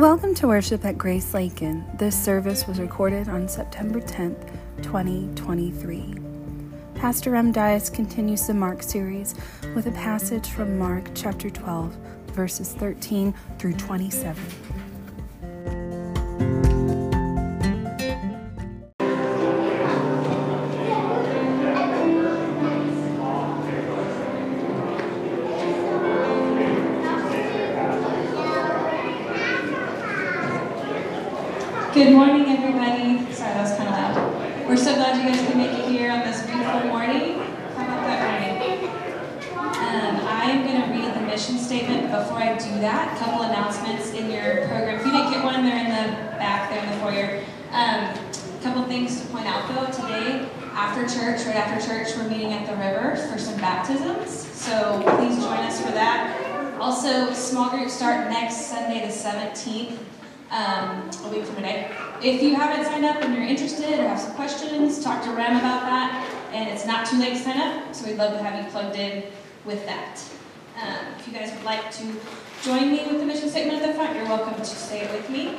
Welcome to worship at Grace Lakin. This service was recorded on September 10th, 2023. Pastor Rem Dyas continues the Mark series with a passage from Mark chapter 12, verses 13 through 27. Good morning, everybody. Sorry, that was kind of loud. We're so glad you guys could make it here on this beautiful morning. How about that rain? Um, I'm going to read the mission statement. Before I do that, a couple announcements in your program. If you didn't get one, they're in the back there in the foyer. Um, a couple things to point out though. Today, after church, right after church, we're meeting at the river for some baptisms. So please join us for that. Also, small groups start next Sunday, the 17th um, a week from today. If you haven't signed up and you're interested or have some questions, talk to Rem about that. And it's not too late to sign up, so we'd love to have you plugged in with that. Um, if you guys would like to join me with the mission statement at the front, you're welcome to say it with me.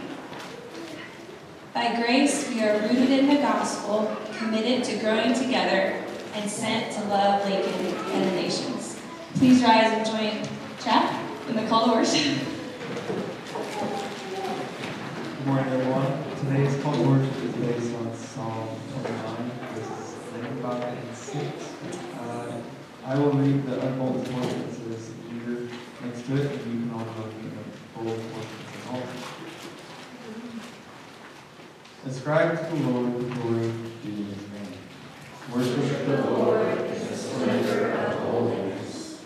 By grace, we are rooted in the gospel, committed to growing together, and sent to love Lakin and the nations. Please rise and join Chad in the call to worship. Good morning, everyone. Today's call to worship is based on Psalm 29, verses 5 and 6. Uh, I will read the unbolded portions here next to it, and you can all me in the bold portions as well. Ascribe to the Lord the glory due his name. Worship the Lord in the splendor of holiness.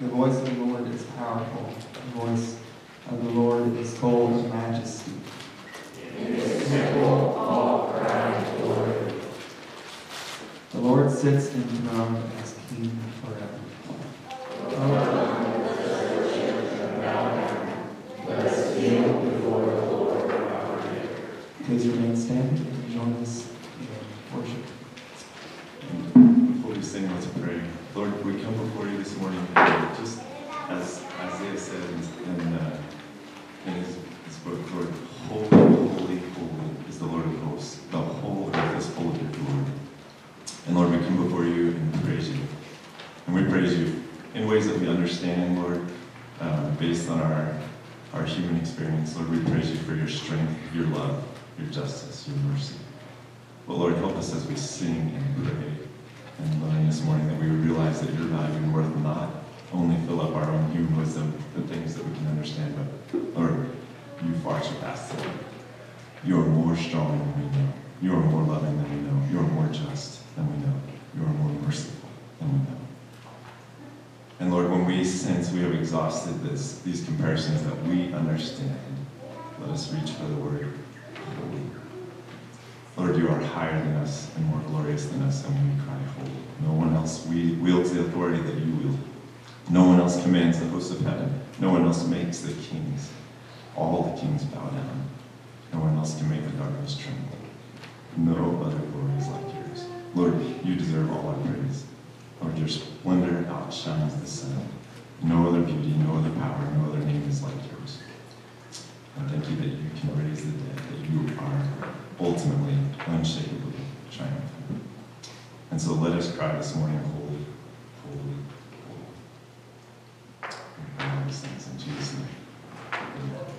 The voice of the Lord is powerful. The voice of the Lord is of majesty. In his temple all cry glory. The Lord sits enthroned as king forever. Please remain standing and join us in worship. Before we sing, let's pray. Lord, we come before you this morning, just as Isaiah said in, uh, in his, his book, Lord, holy, holy, holy is the Lord of hosts. The whole earth is full of your glory. And Lord, we come before you and praise you. And we praise you in ways that we understand, Lord, uh, based on our, our human experience. Lord, we praise you for your strength, your love, your justice, your mercy. But Lord, help us as we sing and pray and learn this morning that we would realize that your value and worth not only fill up our own human wisdom, the things that we can understand, but Lord, you far surpass them. You are more strong than we know. You are more loving than we know. You are more just than we know. You are more merciful than we know. And Lord, when we sense we have exhausted this, these comparisons that we understand, let us reach for the word. Lord, you are higher than us and more glorious than us, and we cry holy. No one else wields the authority that you wield. No one else commands the hosts of heaven. No one else makes the kings. All the kings bow down. No one else can make the darkness tremble. No other glory is like yours. Lord, you deserve all our praise. Lord, your splendor outshines the sun. No other beauty, no other power, no other name is like yours. Thank you that you can raise the dead, that you are ultimately, unshakably triumphant. And so let us cry this morning, holy, holy, holy. In Jesus' name. Amen.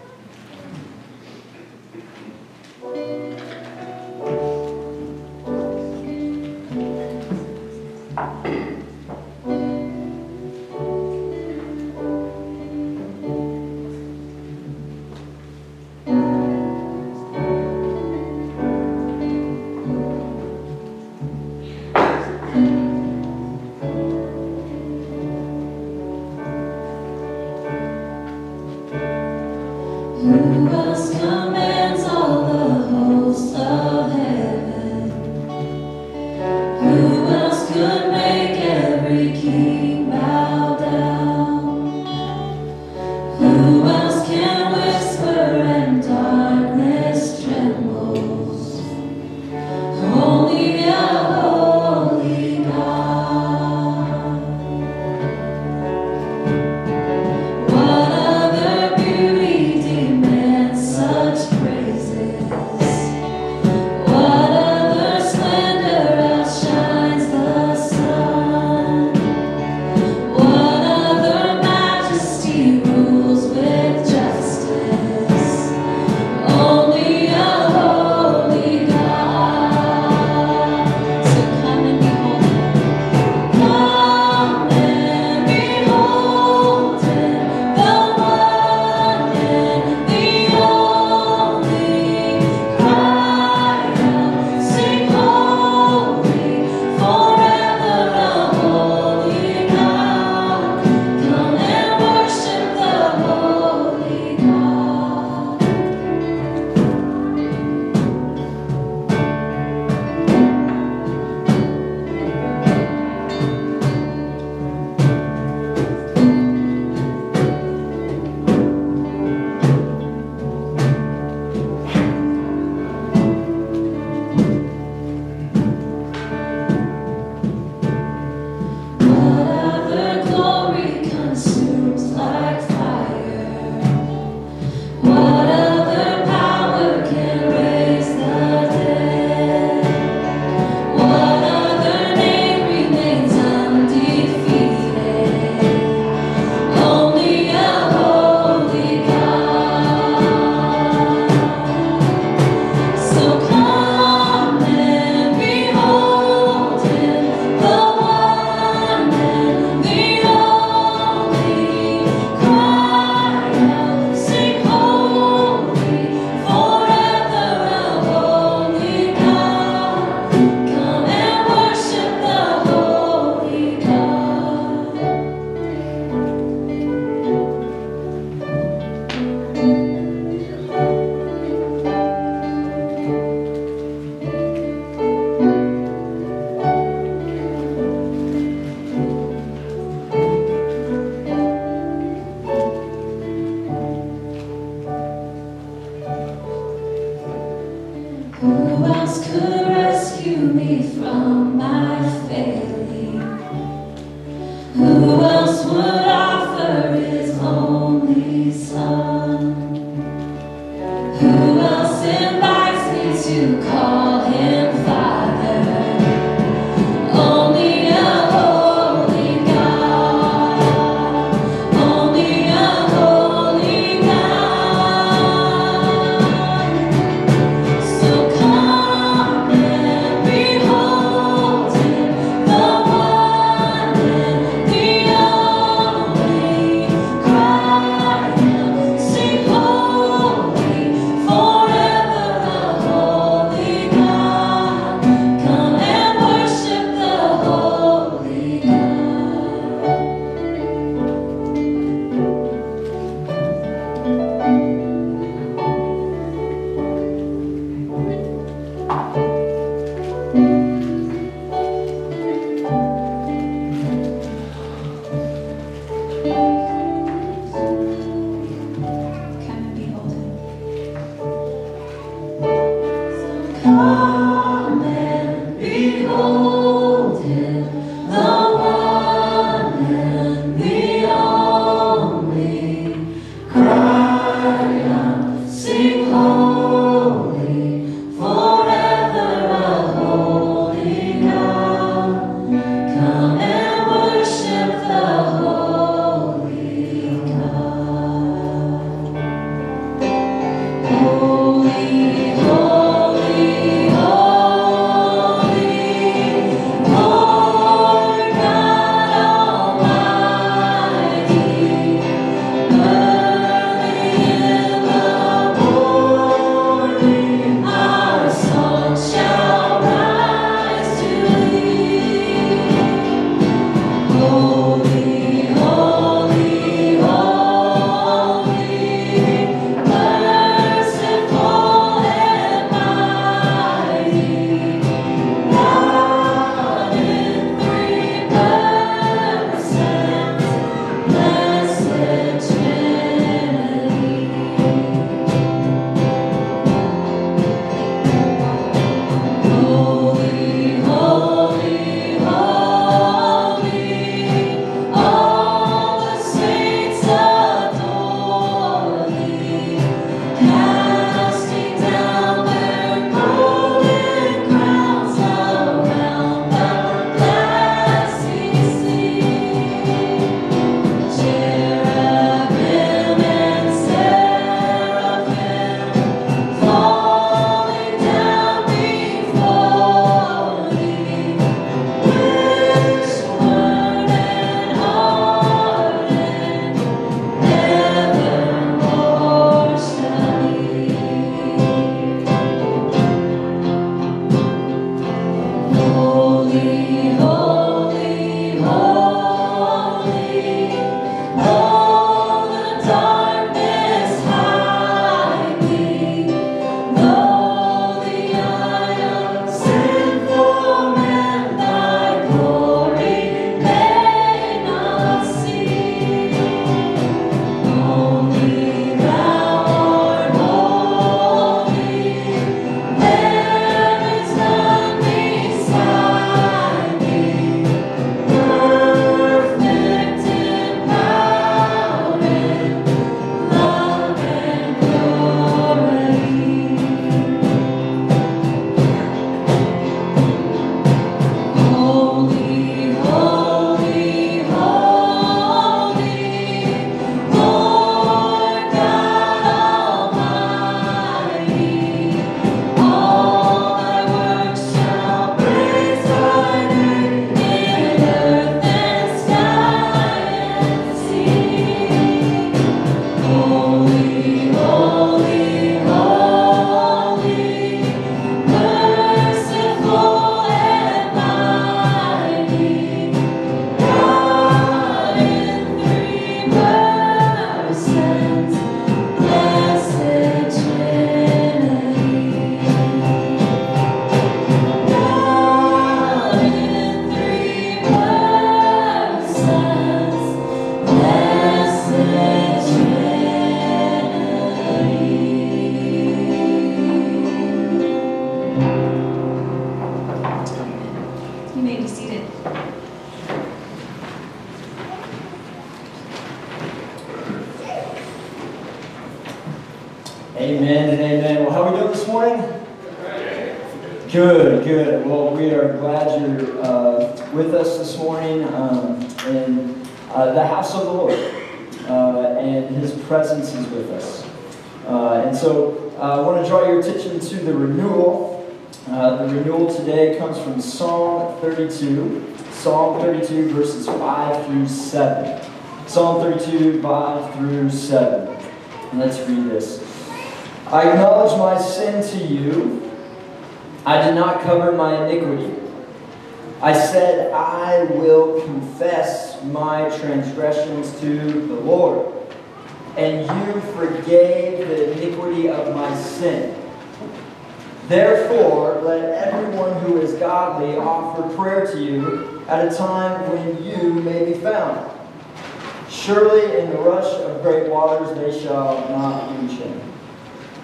Shall not reach him.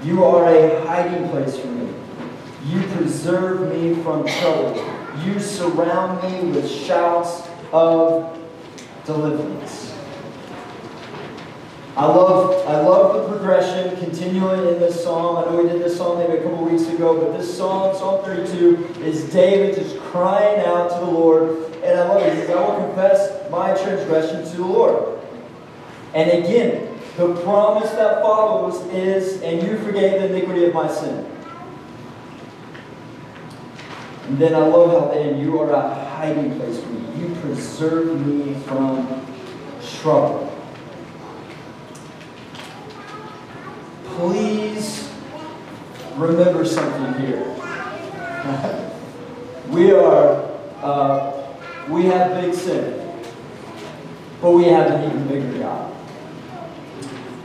You are a hiding place for me. You preserve me from trouble. You surround me with shouts of deliverance. I love, I love the progression continuing in this psalm. I know we did this psalm maybe a couple weeks ago, but this psalm, Psalm 32, is David just crying out to the Lord. And I love it. He says, I will confess my transgression to the Lord. And again, the promise that follows is, and you forgave the iniquity of my sin. And then I love how then you are a hiding place for me. You preserve me from trouble. Please remember something here. we are, uh, we have big sin, but we have an even bigger God.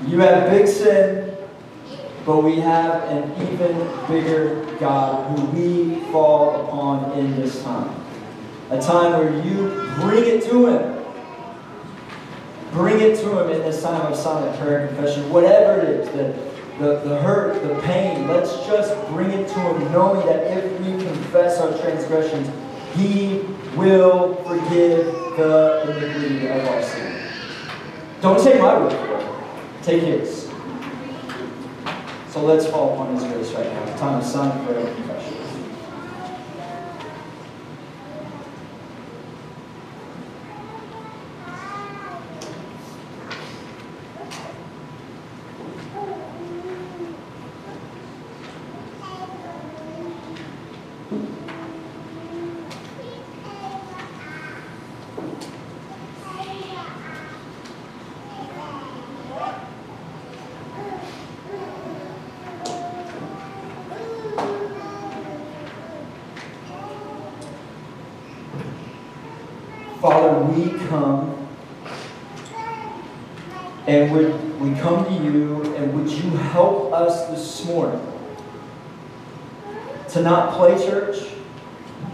You have big sin, but we have an even bigger God who we fall upon in this time. A time where you bring it to Him. Bring it to Him in this time of silent prayer and confession. Whatever it is, the, the, the hurt, the pain, let's just bring it to Him, knowing that if we confess our transgressions, He will forgive the iniquity of our sin. Don't take my word for it. Take his. So let's fall upon his grace right now. Time of silent prayer and confession. Father, we come and would we come to you and would you help us this morning to not play church,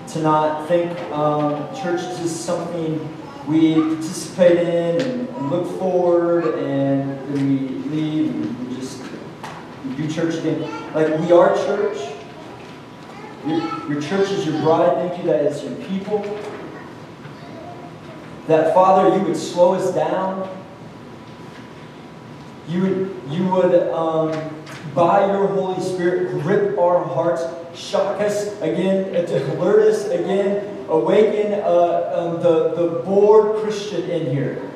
to not think um, church is something we participate in and, look forward and then we leave and we just do church again. Like we are church. Your, your church is your bride. Thank you that it's your people that Father, you would slow us down. You would, you would um, by your Holy Spirit, grip our hearts, shock us again, to alert us again, awaken uh, um, the, the bored Christian in here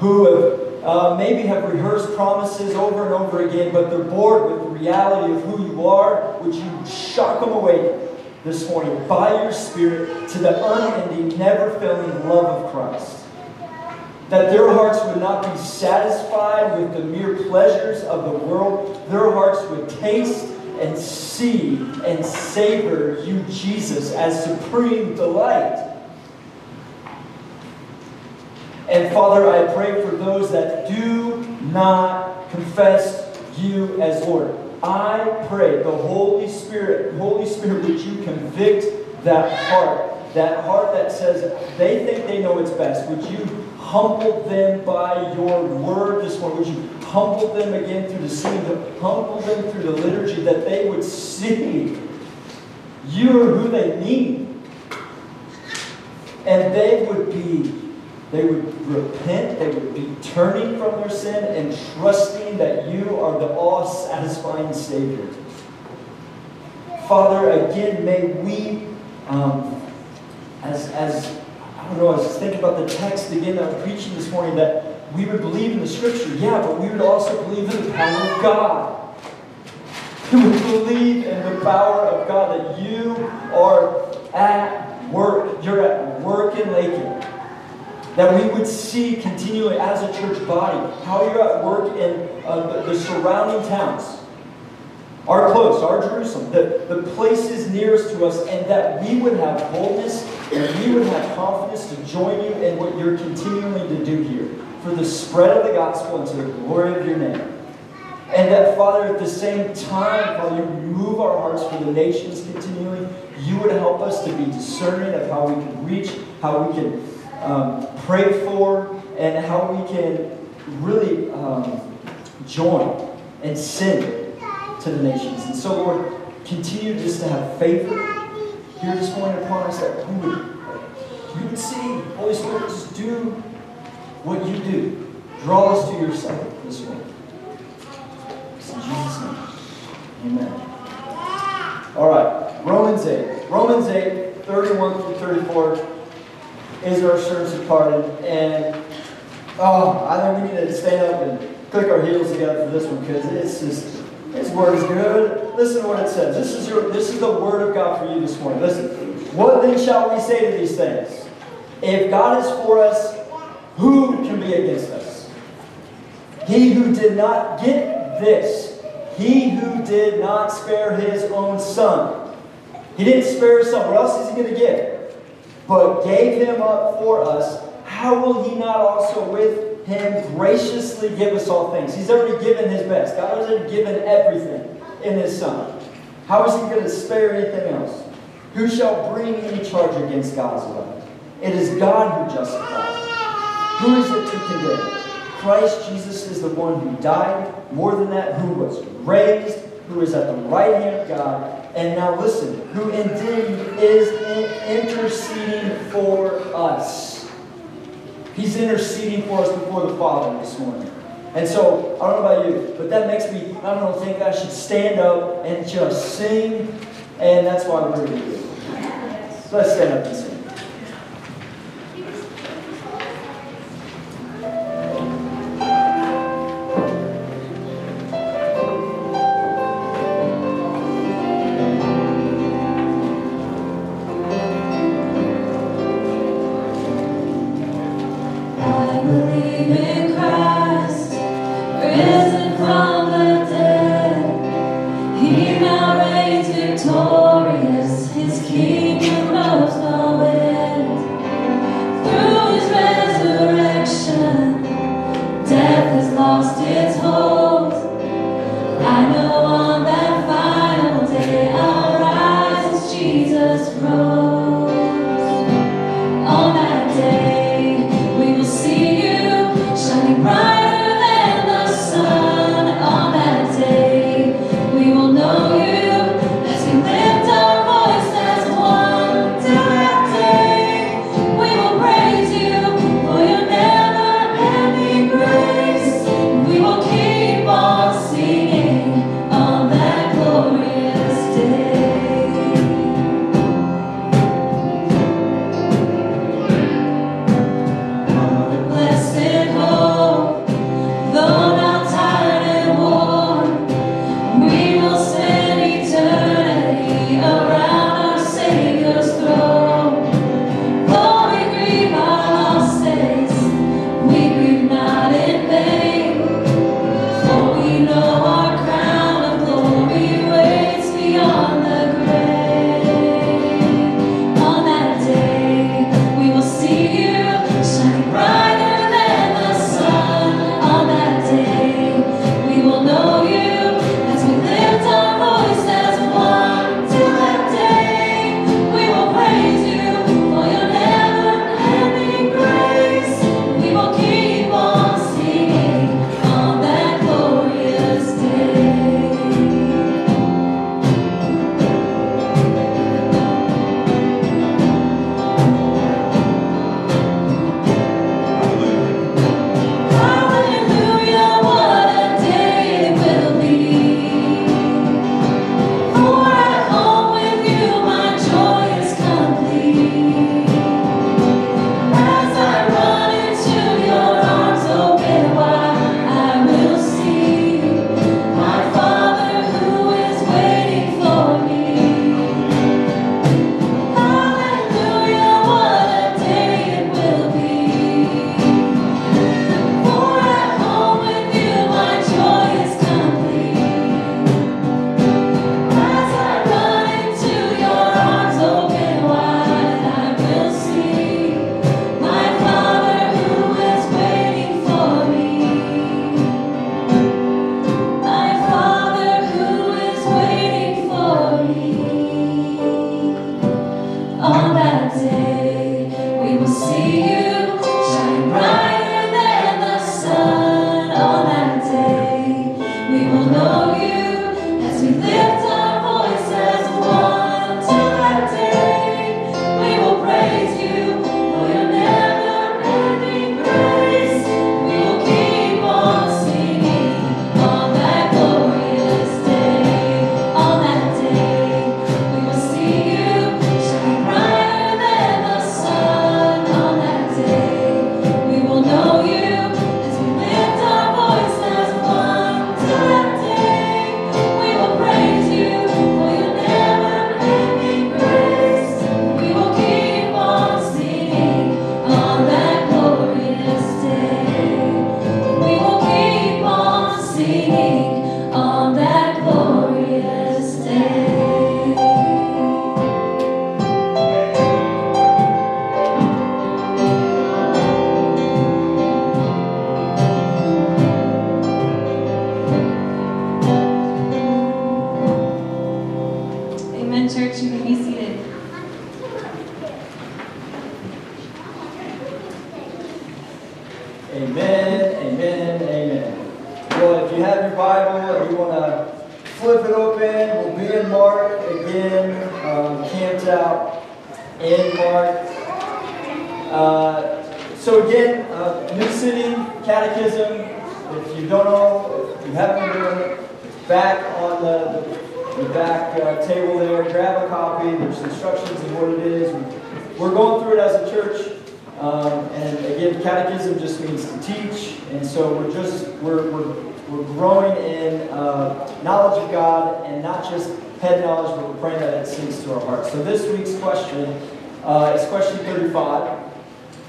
who have, uh, maybe have rehearsed promises over and over again, but they're bored with the reality of who you are. Would you shock them awake this morning by your Spirit to the unending, never failing love of Christ. That their hearts would not be satisfied with the mere pleasures of the world, their hearts would taste and see and savor you, Jesus, as supreme delight. And Father, I pray for those that do not confess you as Lord. I pray the Holy Spirit, Holy Spirit, would you convict that heart, that heart that says they think they know it's best. Would you humble them by your word this morning? Would you humble them again through the singing, humble them through the liturgy, that they would see you are who they need. And they would be they would repent, they would be turning from their sin and trusting that you are the all satisfying Savior. Father, again, may we, um, as, as I don't know, I was thinking about the text again that I'm preaching this morning, that we would believe in the scripture, yeah, but we would also believe in the power of God. We would believe in the power of God that you are at work. You're at work in Lakin. That we would see continually as a church body how you're at work in uh, the, the surrounding towns our close, our Jerusalem, the, the places nearest to us, and that we would have boldness and we would have confidence to join you in what you're continuing to do here for the spread of the gospel and to the glory of your name. And that, Father, at the same time, Father, you move our hearts for the nations continually. You would help us to be discerning of how we can reach, how we can um, pray for, and how we can really um, join and send to the nations. And so, Lord, continue just to have favor here this morning upon us that we would, you would see, Holy Spirit, just do what you do. Draw us to yourself this morning. In Jesus' name. Amen. All right, Romans 8. Romans 8, 31 through 34 is our service part. And, oh, I think we need to stand up and click our heels together for this one because it's just his word is good. Listen to what it says. This is your this is the word of God for you this morning. Listen. What then shall we say to these things? If God is for us, who can be against us? He who did not get this, he who did not spare his own son. He didn't spare his son. What else is he going to give? But gave him up for us. How will he not also with him graciously give us all things. He's already given his best. God has already given everything in his Son. How is he going to spare anything else? Who shall bring any charge against God's love? It is God who justifies. Who is it to condemn? Christ Jesus is the one who died, more than that, who was raised, who is at the right hand of God, and now listen, who indeed is interceding for us. He's interceding for us before the Father this morning. And so, I don't know about you, but that makes me, I don't know, think I should stand up and just sing. And that's why we're going to do. Let's stand up and sing. Shine. Hearts. So this week's question uh, is question 35,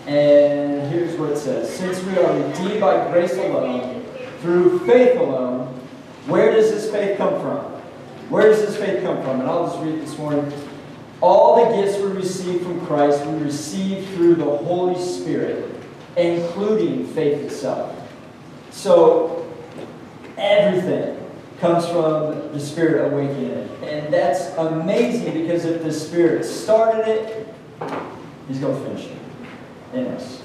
and here's what it says: Since we are redeemed by grace alone, through faith alone, where does this faith come from? Where does this faith come from? And I'll just read this morning. All the gifts we receive from Christ, we receive through the Holy Spirit, including faith itself. So, everything comes from the Spirit awakening it. And that's amazing because if the Spirit started it, He's going to finish it in us.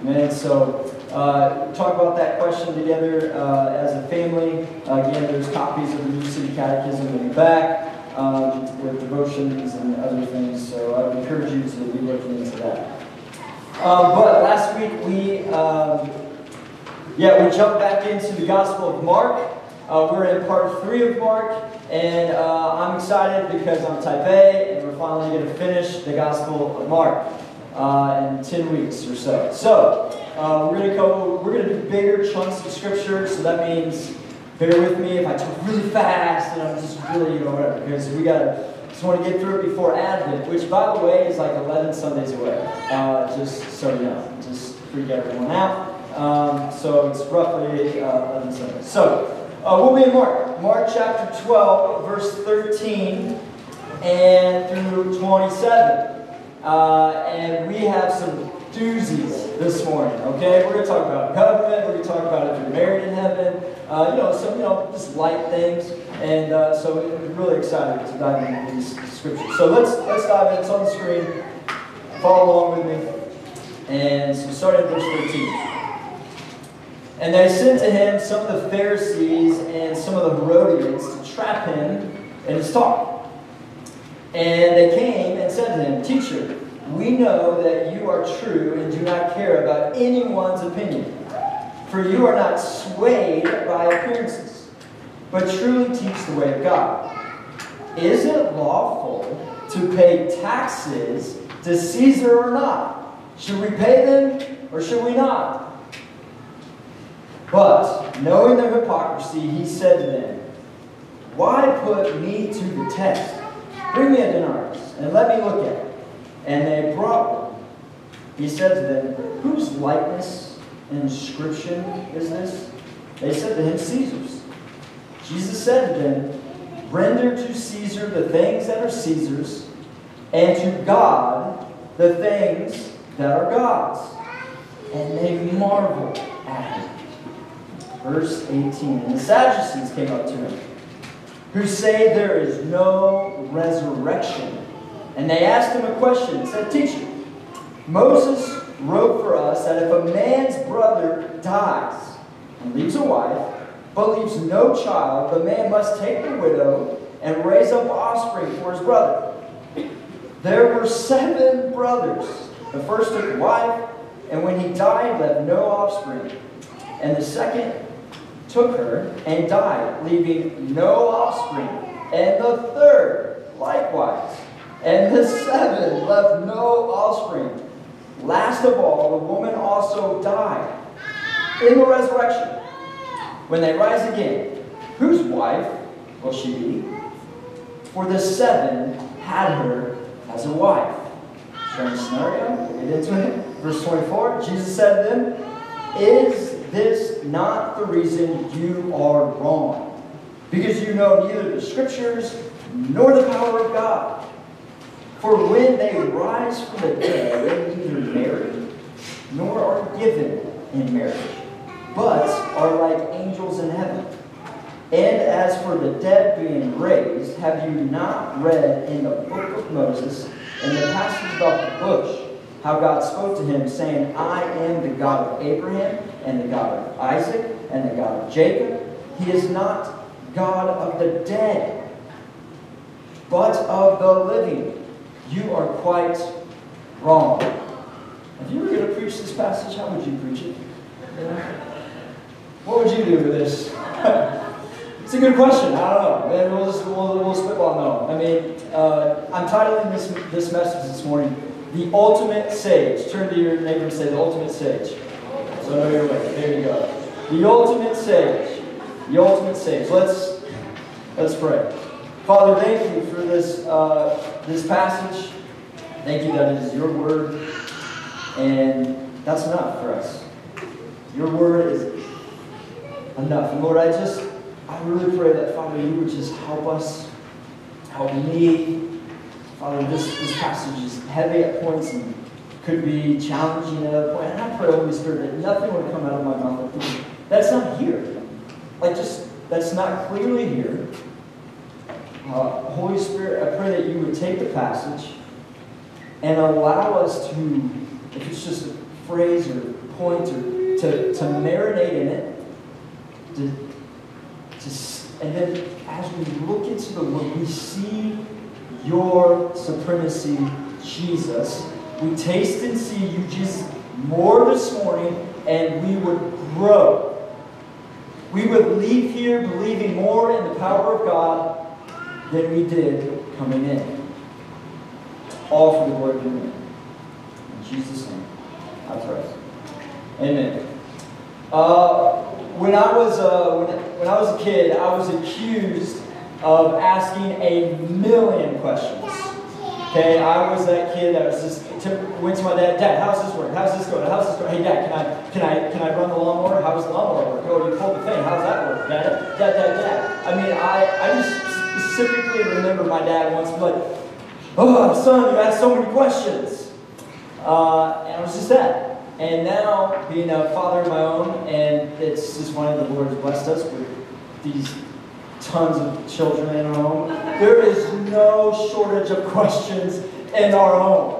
Amen. So, uh, talk about that question together uh, as a family. Uh, again, there's copies of the New City Catechism in the back um, with devotions and other things. So I would encourage you to be looking into that. Um, but last week we, um, yeah, we jumped back into the Gospel of Mark. Uh, we're in part three of Mark, and uh, I'm excited because I'm type A, and we're finally going to finish the Gospel of Mark uh, in 10 weeks or so. So uh, we're going to go, we're going to do bigger chunks of Scripture, so that means bear with me if I talk really fast and I'm just really, you know, whatever, because we got to just want to get through it before Advent, which, by the way, is like 11 Sundays away. Uh, just so you know, just freak everyone out. Um, so it's roughly uh, 11 Sundays. So uh, we'll be in Mark, Mark chapter 12, verse 13 and through 27. Uh, and we have some doozies this morning, okay? We're going to talk about covenant. We're going to talk about if you're married in heaven. Uh, you know, some, you know, just light things. And uh, so we're really excited to dive into these scriptures. So let's, let's dive in. It's on the screen. Follow along with me. And so start at verse 13. And they sent to him some of the Pharisees and some of the Herodians to trap him in his talk. And they came and said to him, Teacher, we know that you are true and do not care about anyone's opinion. For you are not swayed by appearances, but truly teach the way of God. Is it lawful to pay taxes to Caesar or not? Should we pay them or should we not? But, knowing their hypocrisy, he said to them, Why put me to the test? Bring me a denarius, and let me look at it. And they brought one. He said to them, Whose likeness and inscription is this? They said to him, Caesar's. Jesus said to them, Render to Caesar the things that are Caesar's, and to God the things that are God's. And they marveled at him. Verse 18 And the Sadducees came up to him, who say there is no resurrection. And they asked him a question and said, Teacher, Moses wrote for us that if a man's brother dies and leaves a wife, but leaves no child, the man must take the widow and raise up offspring for his brother. There were seven brothers. The first took a wife, and when he died, left no offspring. And the second took her and died, leaving no offspring. And the third, likewise. And the seventh left no offspring. Last of all, the woman also died. In the resurrection, when they rise again, whose wife will she be? For the seven had her as a wife. Strange scenario. We'll get into it. Verse 24, Jesus said to them, Is this not the reason you are wrong? Because you know neither the scriptures nor the power of God. For when they rise from the dead, they neither marry nor are given in marriage, but are like angels in heaven. And as for the dead being raised, have you not read in the book of Moses, in the passage about the bush, how God spoke to him, saying, I am the God of Abraham, and the God of Isaac, and the God of Jacob. He is not God of the dead, but of the living. You are quite wrong. If you were going to preach this passage, how would you preach it? What would you do with this? it's a good question. I don't know. Maybe we'll just we'll, we'll spitball no. I mean, uh, I'm titling this this message this morning, "The Ultimate Sage." Turn to your neighbor and say, "The Ultimate Sage." So your way. There you go. The Ultimate Sage. The Ultimate Sage. Let's let's pray. Father, thank you for this uh, this passage. Thank you that it is your word, and that's enough for us. Your word is enough. And Lord, I just, I really pray that, Father, you would just help us, help me. Father, this, this passage is heavy at points and could be challenging at other points. And I pray, Holy Spirit, that nothing would come out of my mouth that's not here. Like, just, that's not clearly here. Uh, Holy Spirit, I pray that you would take the passage and allow us to, if it's just a phrase or point or to, to marinate in it, to, to, and then as we look into the Word, we see your supremacy, Jesus. We taste and see you, Jesus, more this morning, and we would grow. We would leave here believing more in the power of God than we did coming in. All for the glory of your name. In Jesus' name, I pray. Amen. Uh, when I was uh, when, when I was a kid, I was accused of asking a million questions. Okay, I was that kid that was just went to my dad. Dad, how's this work? How's this going? How's this going? Hey, Dad, can I can I can I run the lawnmower? How's the lawnmower work? Oh, you pulled the thing. How's that work? Dad, dad, dad, dad. I mean, I I just specifically remember my dad once like, "Oh, son, you asked so many questions," uh, and I was just that. And now, being a father of my own, and it's just one of the Lord's blessed us with these tons of children in our home, there is no shortage of questions in our home.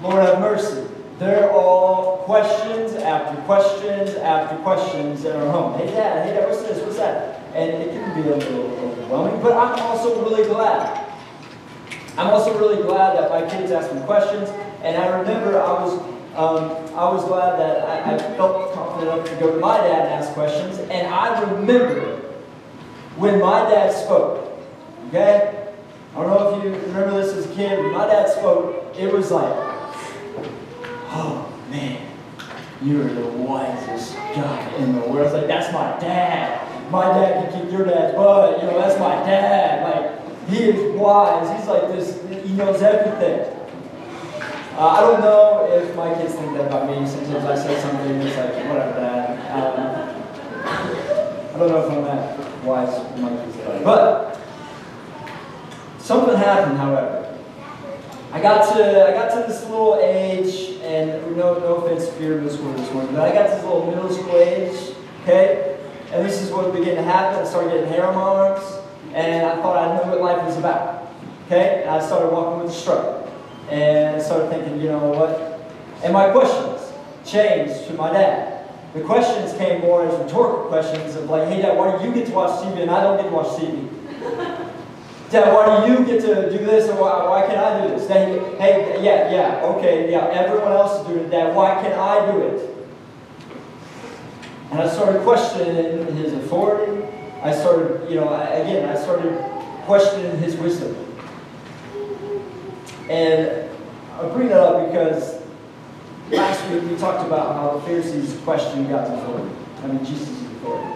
Lord have mercy. They're all questions after questions after questions in our home. Hey, Dad, hey, Dad, what's this? What's that? And it can be a little overwhelming, but I'm also really glad. I'm also really glad that my kids ask me questions, and I remember I was um, I was glad that I, I, felt confident enough to go to my dad and ask questions. And I remember when my dad spoke. Okay? I don't know if you remember this as a kid. When my dad spoke, it was like, oh man, you're the wisest guy in the world. Like, that's my dad. My dad can kick your dad's butt. You know, that's my dad. Like, he is wise. He's like this, he knows everything. Uh, I don't know if my kids think that about me. Sometimes I say something it's like, whatever, dad. Um, I don't know if I'm that wise my kids. But something happened, however. I got to I got to this little age, and no no offense if you're middle school this morning, but I got this little middle school age, okay? And this is what began to happen. I started getting hair on my arms, and I thought I knew what life was about. Okay? And I started walking with a struggle. And I started thinking, you know what? And my questions changed to my dad. The questions came more as rhetorical questions of like, hey dad, why do you get to watch TV and I don't get to watch TV? Dad, why do you get to do this and why, why can't I do this? Then, hey, yeah, yeah, okay, yeah, everyone else is doing it, dad, why can't I do it? And I started questioning his authority. I started, you know, again, I started questioning his wisdom. And I bring that up because last week we talked about how the Pharisees questioned God's authority. I mean, Jesus' authority.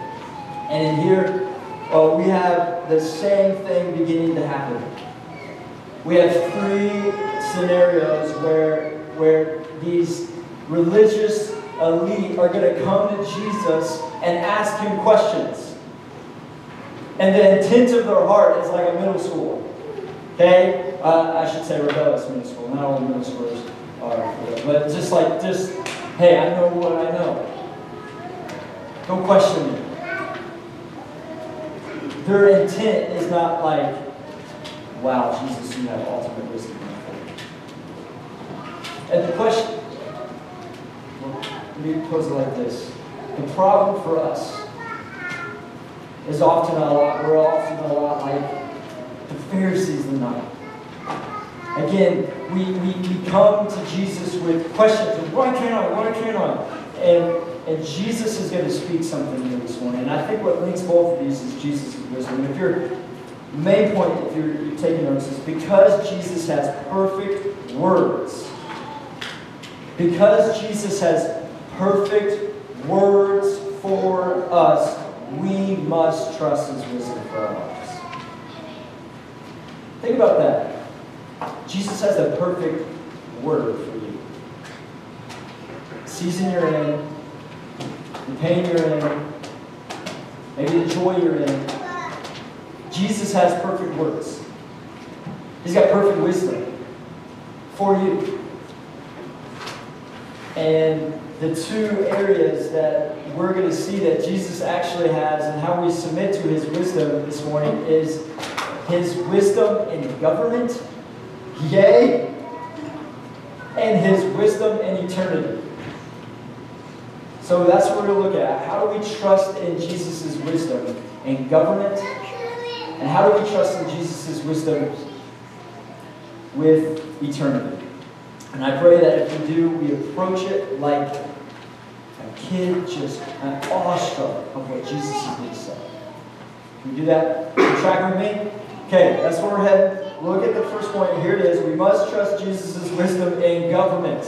And in here, uh, we have the same thing beginning to happen. We have three scenarios where, where these religious elite are going to come to Jesus and ask him questions. And the intent of their heart is like a middle school. Okay? Uh, I should say rebellious middle school. Not all middle schoolers are, but just like, just, hey, I know what I know. Don't question me. Their intent is not like, wow, Jesus, you have ultimate wisdom. And the question, let me pose it like this. The problem for us is often a lot, we're often a lot like the Pharisees in the night. Again, we, we, we come to Jesus with questions. Why can't I? Why can't I? And, and Jesus is going to speak something here this morning. And I think what links both of these is Jesus' wisdom. If your main point, if you're, you're taking notes, is because Jesus has perfect words. Because Jesus has perfect words for us, we must trust his wisdom for our lives. Think about that. Jesus has the perfect word for you. Season you're in, the pain you're in, maybe the joy you're in. Jesus has perfect words. He's got perfect wisdom for you. And the two areas that we're going to see that Jesus actually has and how we submit to his wisdom this morning is his wisdom in government, yay, and his wisdom in eternity. So that's what we're going to look at. How do we trust in Jesus' wisdom in government? And how do we trust in Jesus' wisdom with eternity? And I pray that if we do, we approach it like a kid just an awestruck of what Jesus is say. Can we do that? You track with me? Okay, that's where we're headed. Look at the first point. Here it is. We must trust Jesus' wisdom in government.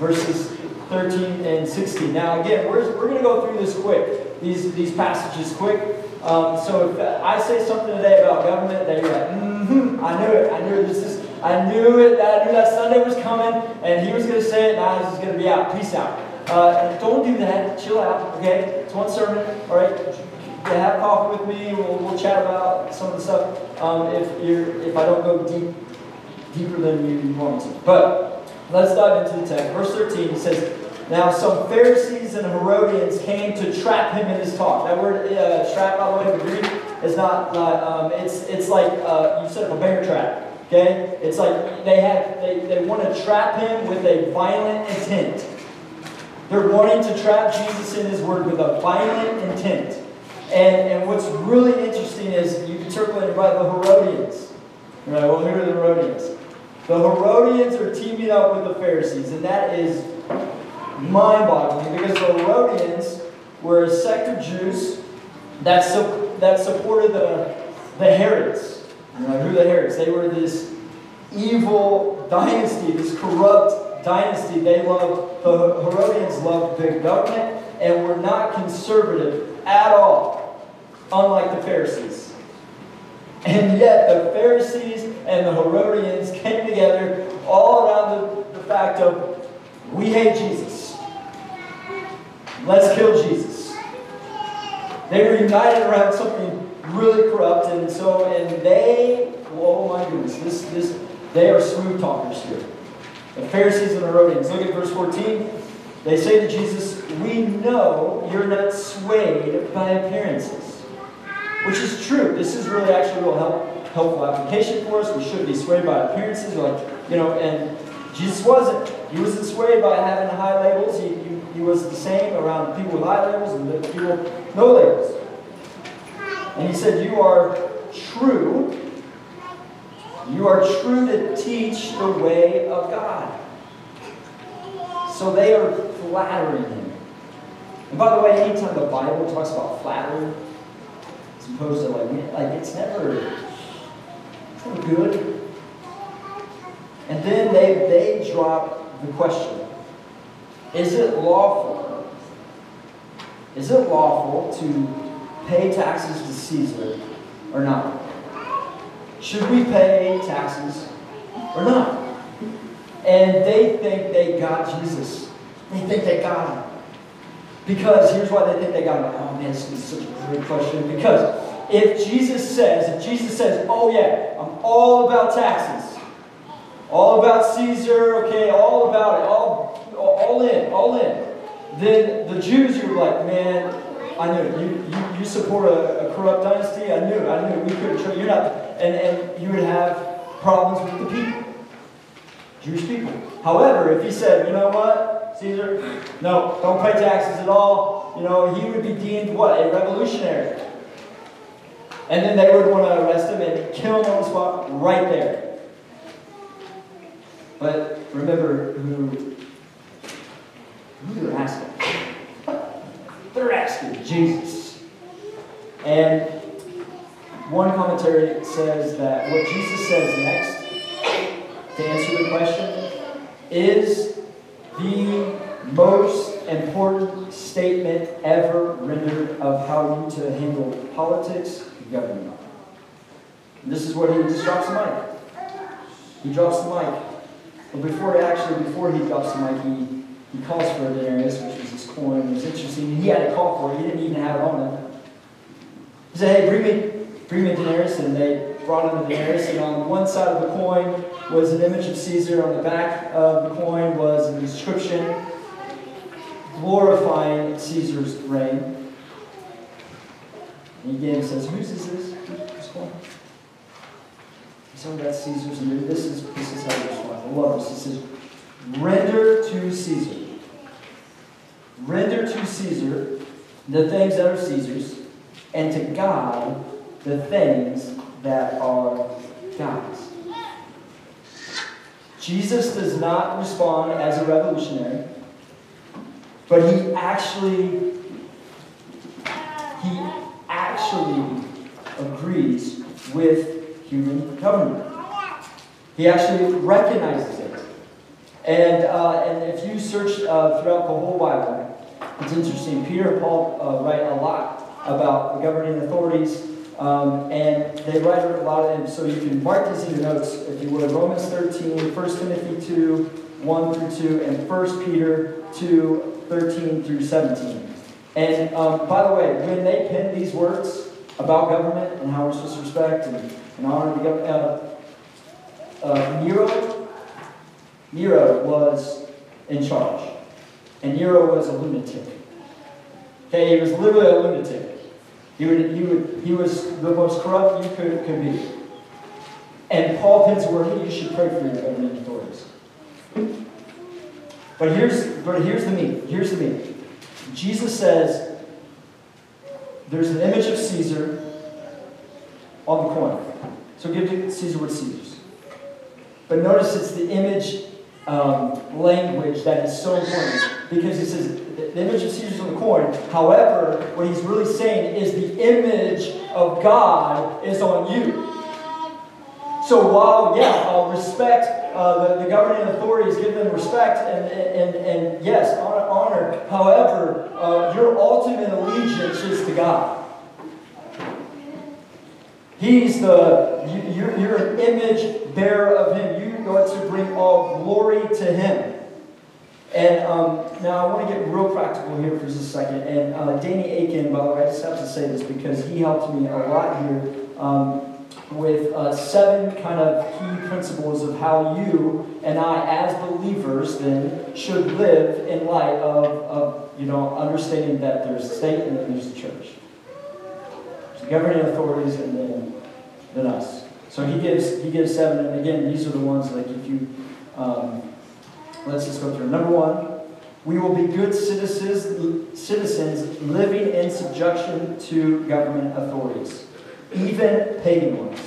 Verses 13 and 16. Now, again, we're, we're going to go through this quick, these, these passages quick. Um, so if I say something today about government, that you're like, mm-hmm, I knew it. I knew. This is, I knew it. I knew that Sunday was coming, and he was going to say it, and I was going to be out. Peace out. Uh, don't do that. Chill out. Okay, it's one sermon. All right. Have coffee with me. We'll, we'll chat about some of the stuff. Um, if you're, if I don't go deep, deeper than you want to. But let's dive into the text. Verse 13 says, now, some Pharisees and Herodians came to trap him in his talk. That word uh, "trap," by the way, in the Greek is not. Uh, um, it's it's like uh, you set up a bear trap. Okay, it's like they have they, they want to trap him with a violent intent. They're wanting to trap Jesus in His Word with a violent intent. And and what's really interesting is you can circle by the Herodians. you Right? Well, who are the Herodians? The Herodians are teaming up with the Pharisees, and that is mind-boggling because the Herodians were a sect of Jews that, su- that supported the, the Herods. You know, who the Herods? They were this evil dynasty, this corrupt dynasty. They loved, the Herodians loved big government and were not conservative at all, unlike the Pharisees. And yet the Pharisees and the Herodians came together all around the, the fact of we hate Jesus. Let's kill Jesus. They were united around something really corrupt, and so and they, oh my goodness, this this they are smooth talkers here. The Pharisees and Herodians. Look at verse 14. They say to Jesus, We know you're not swayed by appearances. Which is true. This is really actually real help, helpful application for us. We shouldn't be swayed by appearances, like, you know, and Jesus wasn't. He wasn't swayed by having high labels. He, he, he was the same around people with high labels and people no labels. And he said, You are true. You are true to teach the way of God. So they are flattering him. And by the way, anytime the Bible talks about flattery, as opposed to like, like it's never, it's never good. And then they, they drop the question Is it lawful? Is it lawful to pay taxes to Caesar or not? Should we pay taxes or not? And they think they got Jesus. They think they got him. Because here's why they think they got him. Oh man, this is such a great question. Because if Jesus says, if Jesus says, oh yeah, I'm all about taxes, all about Caesar, okay, all about it, all, all in, all in. Then the Jews, you were like, man, I knew. You, you, you support a, a corrupt dynasty. I knew. I knew. We couldn't. trust You're not. And, and you would have problems with the people. Jewish people. However, if he said, you know what, Caesar, no, don't pay taxes at all, you know, he would be deemed what? A revolutionary. And then they would want to arrest him and kill him on the spot right there. But remember who, who they're asking. They're asking Jesus. And one commentary says that what Jesus says next to answer the question is the most important statement ever rendered of how to handle politics government. And this is what he just drops the mic. He drops the mic. But before actually, before he drops the mic, he, he calls for a denarius, which was his coin. It was interesting. He had to call for it. He didn't even have it on him. He said, hey, bring me, bring me a denarius. And they brought him a denarius. And on one side of the coin was an image of Caesar. On the back of the coin was an inscription glorifying Caesar's reign. And again, says, whose is this? Whose coin? So that's Caesar's. And this is, this is how you respond. I love this. It says, render to Caesar. Render to Caesar the things that are Caesar's, and to God the things that are God's. Jesus does not respond as a revolutionary, but he actually he actually agrees with human government. He actually recognizes it. And, uh, and if you search uh, throughout the whole Bible, it's interesting. Peter and Paul uh, write a lot about the governing authorities, um, and they write a lot of them. So you can mark these in your notes if you would. Romans 13, 1 Timothy 2, 1 through 2, and 1 Peter 2, 13 through 17. And um, by the way, when they pen these words about government and how we're supposed to respect and, and honor the government, uh, uh, Nero, Nero was in charge. And Nero was a lunatic. Okay, he was literally a lunatic. He, would, he, would, he was the most corrupt you could, could be. And Paul word, hey, you should pray for your government authorities. But here's, but here's the meat. Here's the meat. Jesus says there's an image of Caesar on the coin. So give to Caesar what Caesar's. But notice it's the image um, language that is so important because he says the image of Caesar's on the coin. However, what he's really saying is the image of God is on you. So while, yeah, I'll respect uh, the, the governing authorities, give them respect, and, and, and yes, honor, honor. However, uh, your ultimate allegiance is to God. He's the, you, you're, you're an image bearer of Him. You go to bring all glory to Him. And um, now I want to get real practical here for just a second. And uh, Danny Akin, by the way, I just have to say this because he helped me a lot here um, with uh, seven kind of key principles of how you and I, as believers, then should live in light of, of you know understanding that there's state and there's the church. There's the governing authorities and then, then us. So he gives he gives seven, and again, these are the ones like if you. Um, Let's just go through. Number one, we will be good citizens, citizens living in subjection to government authorities, even pagan ones.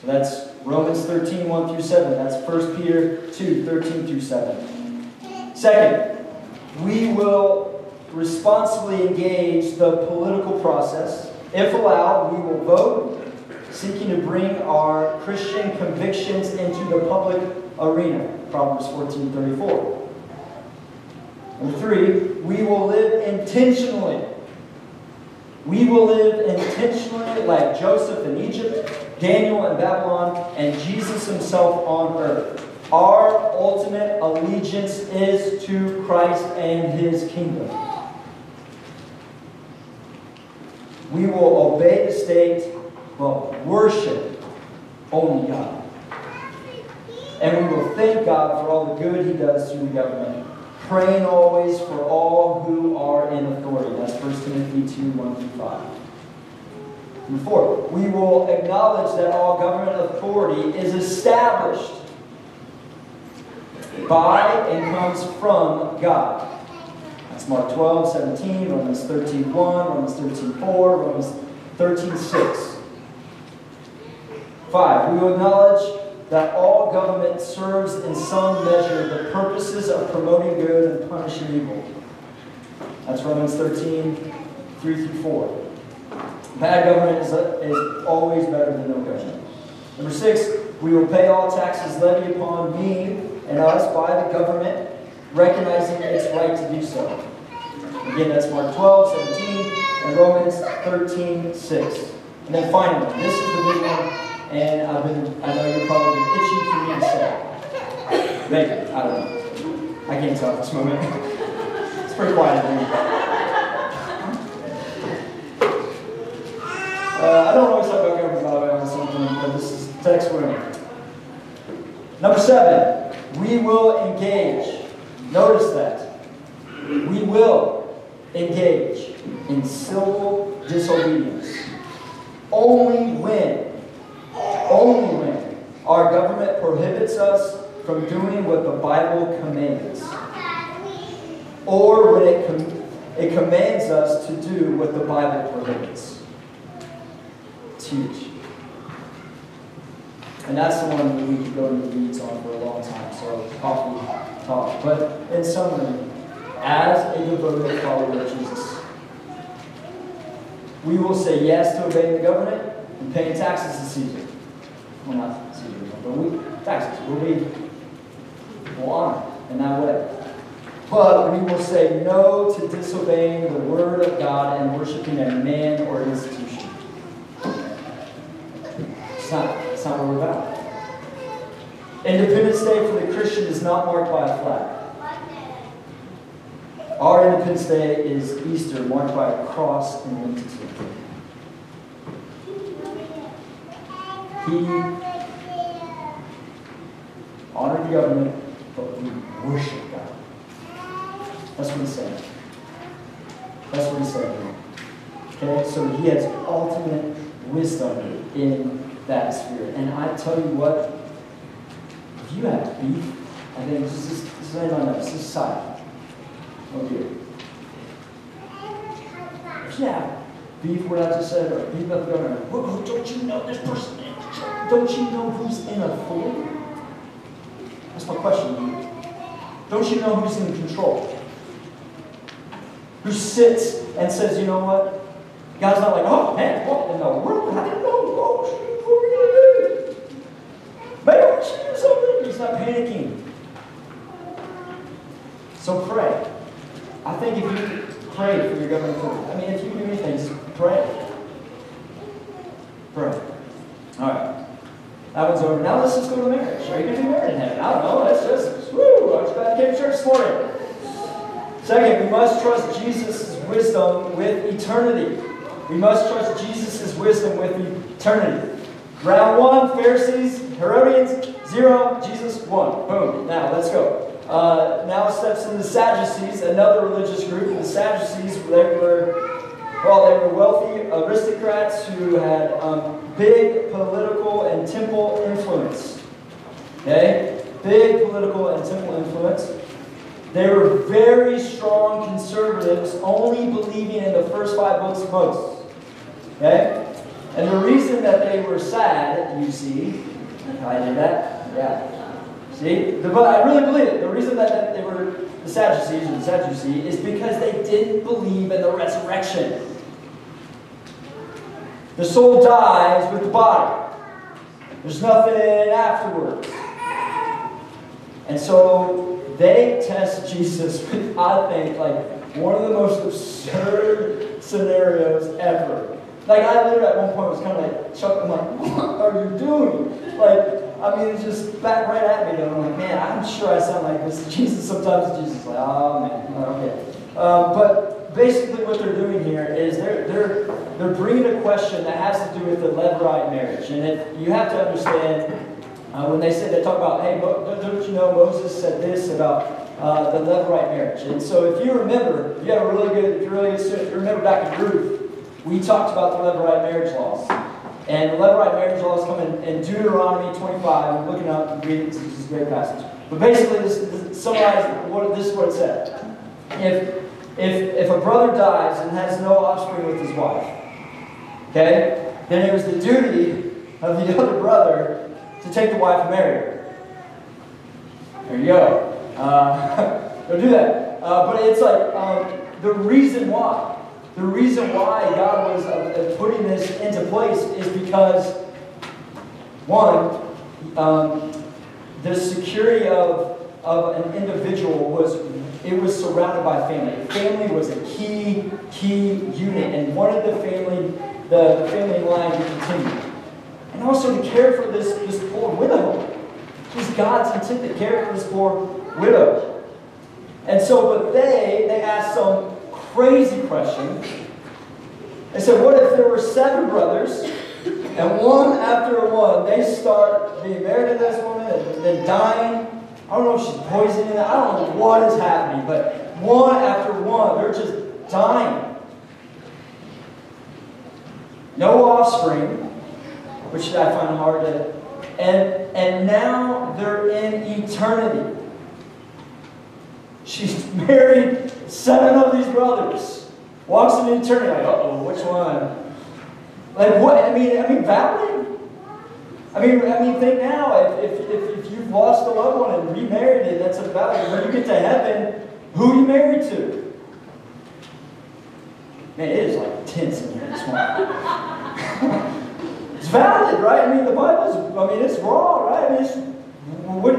So that's Romans 13, 1 through 7. That's 1 Peter 2, 13 through 7. Second, we will responsibly engage the political process. If allowed, we will vote, seeking to bring our Christian convictions into the public arena. Proverbs 14 34. Number three, we will live intentionally. We will live intentionally like Joseph in Egypt, Daniel in Babylon, and Jesus himself on earth. Our ultimate allegiance is to Christ and his kingdom. We will obey the state, but worship only God. And we will thank God for all the good He does through the government, praying always for all who are in authority. That's 1 Timothy 2 1 through 5. Number four, we will acknowledge that all government authority is established by and comes from God. That's Mark 12, 17, Romans 13, 1, Romans 13, 4, Romans 13, 6. Five, we will acknowledge that all government serves in some measure the purposes of promoting good and punishing evil. That's Romans 13, 3 through 4. Bad government is, is always better than no government. Number six, we will pay all taxes levied upon me and us by the government, recognizing its right to do so. Again, that's Mark 12, 17, and Romans 13, 6. And then finally, this is the big one and I've been, I know you're probably itching for me to say. Maybe, I don't know. I can't tell at this moment. it's pretty quiet in here. Uh, I don't always about government, by the way, on something, but this is text winning. Number seven, we will engage. Notice that. We will engage in civil disobedience only when only our government prohibits us from doing what the Bible commands, or when it, com- it commands us to do what the Bible prohibits. Teach. And that's the one we could go into the weeds on for a long time, so coffee talk. But in summary, as a devoted follower of Jesus, we will say yes to obeying the government and paying taxes to Caesar but we, will be will in that way. But we will say no to disobeying the word of God and worshiping a man or institution. It's not, it's not what we're about. Independence Day for the Christian is not marked by a flag. Our Independence Day is Easter, marked by a cross and identity. He honored the government, but we worship God. That's what he said. That's what he said. Okay, so he has ultimate wisdom in that sphere. And I tell you what, if you have beef, I think this is this is anyone else, this is side. Oh dear. If you have beef, what I just said, or beef about the government, don't you know this person? Don't you know who's in authority? That's my question to you. Don't you know who's in control? Who sits and says, you know what? God's not like, oh man, what in the world? I didn't know. What are we going to do? Maybe we should do something. He's not panicking. So pray. I think if you pray for your government, I mean, if you do anything, pray. Pray. All right. That one's over. Now let's just go to marriage. Are you going to be married in heaven? I don't know. Let's just, woo, I was glad you came to church this morning. Second, we must trust Jesus' wisdom with eternity. We must trust Jesus' wisdom with eternity. Round one, Pharisees, Herodians, zero, Jesus, one. Boom. Now, let's go. Uh, now steps in the Sadducees, another religious group. The Sadducees, they were well, they were wealthy aristocrats who had um, big political and temple influence. Okay? Big political and temple influence. They were very strong conservatives, only believing in the first five books of Moses. Okay? And the reason that they were sad, you see, I did that? Yeah. See? The, but I really believe it. The reason that, that they were the Sadducees or the Sadducee is because they didn't believe in the resurrection. The soul dies with the body. There's nothing afterwards. And so they test Jesus with, I think, like one of the most absurd scenarios ever. Like I literally at one point was kind of like chuckling, like, what are you doing? Like, I mean, it's just back right at me. And I'm like, man, I'm sure I sound like this Jesus sometimes. Jesus like, oh man, okay. Um, but basically, what they're doing here is they're they're they're bringing a question that has to do with the Levirate marriage, and you have to understand uh, when they say they talk about, hey, don't you know Moses said this about uh, the Levirate marriage? And so, if you remember, if you have a really good, if you're really good student, if you remember back in Ruth, we talked about the Levirate marriage laws. And the Levirate marriage laws come in, in Deuteronomy 25. I'm looking up and reading, this is a great passage. But basically, this, this summarize what this is what it said. If if if a brother dies and has no offspring with his wife, okay, then it was the duty of the other brother to take the wife and marry her. There you go. Uh, don't do that. Uh, but it's like um, the reason why. The reason why God was uh, putting this into place is because, one, um, the security of, of an individual was it was surrounded by family. Family was a key key unit, and wanted the family the, family line to continue, and also to care for this this poor widow. It was God's intent to care for this poor widow. And so, but they they asked some crazy question. They said, "What if there were seven brothers?" And one after one, they start being married to this woman and then dying. I don't know if she's poisoning it. I don't know what is happening, but one after one, they're just dying. No offspring, which I find hard to. And, and now they're in eternity. She's married seven of these brothers. Walks into eternity, like, uh oh, which one? Like what? I mean, I mean, valid. I mean, I mean, think now. If, if, if, you've lost a loved one and remarried it, that's a valid. When you get to heaven, who are you married to? Man, it is like tense in here this morning. it's valid, right? I mean, the Bible's. I mean, it's raw, right? I mean, it's, what?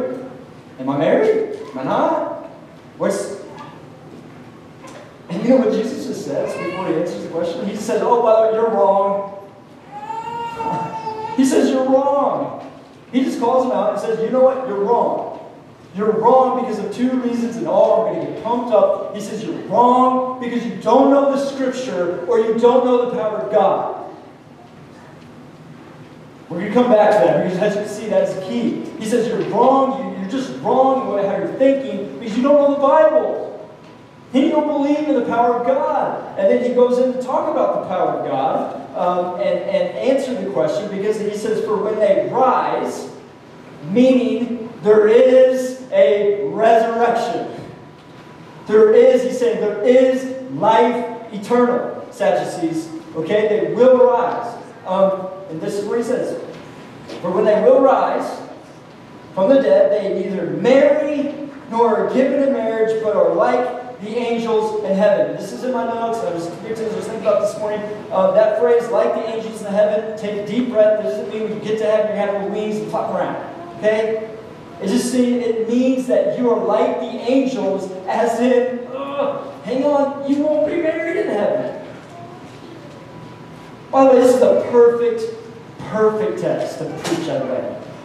Am I married? Am I not? What's? And you know what Jesus just says before he answers the question? He says, "Oh, by the way, you're wrong." He says, You're wrong. He just calls him out and says, You know what? You're wrong. You're wrong because of two reasons, and all are going to get pumped up. He says, You're wrong because you don't know the scripture or you don't know the power of God. We're going to come back to that because as you can see, that's key. He says, You're wrong. You're just wrong in how you're thinking because you don't know the Bible. You don't believe in the power of God. And then he goes in to talk about the power of God um, and, and answer the question because he says, For when they rise, meaning there is a resurrection. There is, he's saying, there is life eternal, Sadducees. Okay? They will rise. Um, and this is what he says. For when they will rise from the dead, they neither marry nor are given in marriage, but are like the angels in heaven. This is in my notes. I was, I was thinking about this morning. Uh, that phrase, like the angels in heaven, take a deep breath. It doesn't mean when you get to heaven, you're having wings and flop around. Okay? It just it means that you are like the angels, as in, hang on, you won't be married in heaven. By the way, this is the perfect, perfect text to preach of.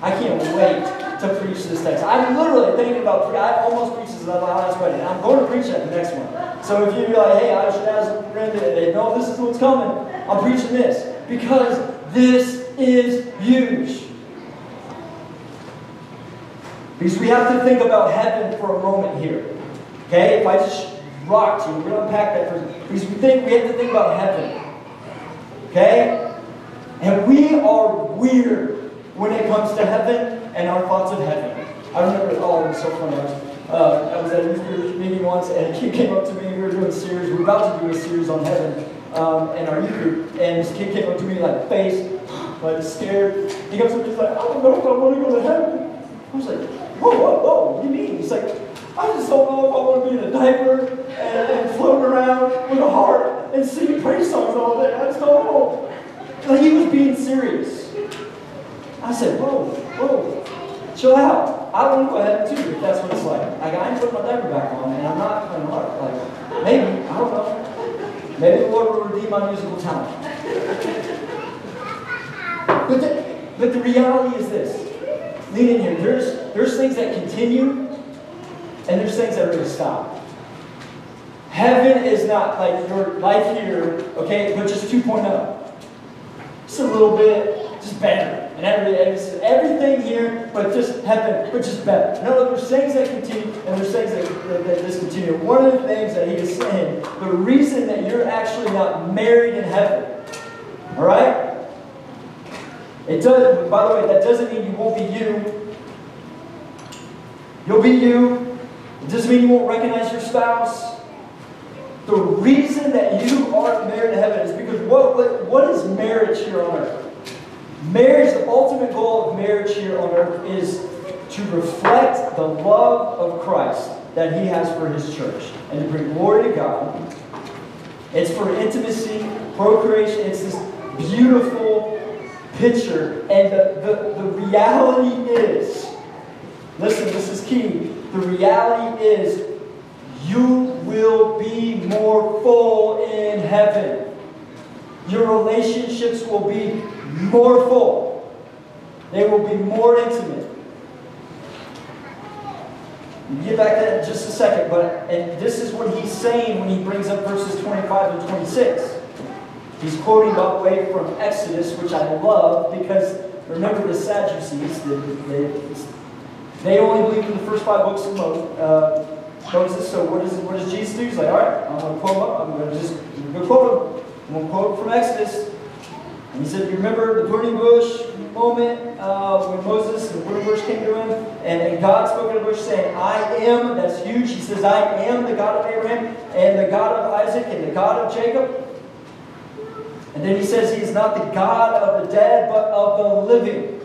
I can't wait to preach this text. I'm literally thinking about, I almost preached this at my last wedding. I'm going to preach at the next one. So if you're like, hey, I should ask Brenda, and they know this is what's coming, I'm preaching this. Because this is huge. Because we have to think about heaven for a moment here. Okay? If I just rocked you, we're going to unpack that for Because we think we have to think about heaven. Okay? And we are weird when it comes to heaven and our thoughts of heaven. I remember, oh, it was so funny. I was, uh, I was at a youth group meeting once, and a kid came up to me. We were doing a series. We were about to do a series on heaven um, in our youth group, and this kid came up to me like face, like scared. He comes up to me, like, I don't know if I want to go to heaven. I was like, whoa, whoa, whoa, what do you mean? He's like, I just don't know if I want to be in a diaper and, and float around with a heart and sing praise songs all day. I just don't know. Like he was being serious. I said, whoa, whoa, chill out. I want to go ahead and too if that's what it's like. Like I ain't putting my diaper back on and I'm not playing hard. Like maybe, I don't know. Maybe the Lord will redeem my musical talent. But the, but the reality is this. Lean in here. There's, there's things that continue and there's things that are going to stop. Heaven is not like your life here, okay, but just 2.0. Just a little bit, just better and every, everything here, but just heaven, but just better. No, there's things that continue, and there's things that, that, that discontinue. One of the things that he is saying, the reason that you're actually not married in heaven, all right? It does. By the way, that doesn't mean you won't be you. You'll be you. It doesn't mean you won't recognize your spouse. The reason that you aren't married in heaven is because what, what, what is marriage here on earth? Marriage, the ultimate goal of marriage here on earth is to reflect the love of Christ that he has for his church and to bring glory to God. It's for intimacy, procreation. It's this beautiful picture. And the, the, the reality is, listen, this is key. The reality is you will be more full in heaven. Your relationships will be more full. They will be more intimate. We'll get back to that in just a second, but and this is what he's saying when he brings up verses 25 and 26. He's quoting, by the way, from Exodus, which I love because remember the Sadducees, they, they, they only believe in the first five books of Moses. Uh, Moses. So what, is, what does Jesus do? He's like, all right, I'm going to quote him up. I'm going to just to quote him. I'm going to quote from Exodus. And he said, you remember the burning bush moment uh, when Moses the burning bush came to him, and, and God spoke in the bush saying, I am, that's huge. He says, I am the God of Abraham and the God of Isaac and the God of Jacob. And then he says he is not the God of the dead, but of the living.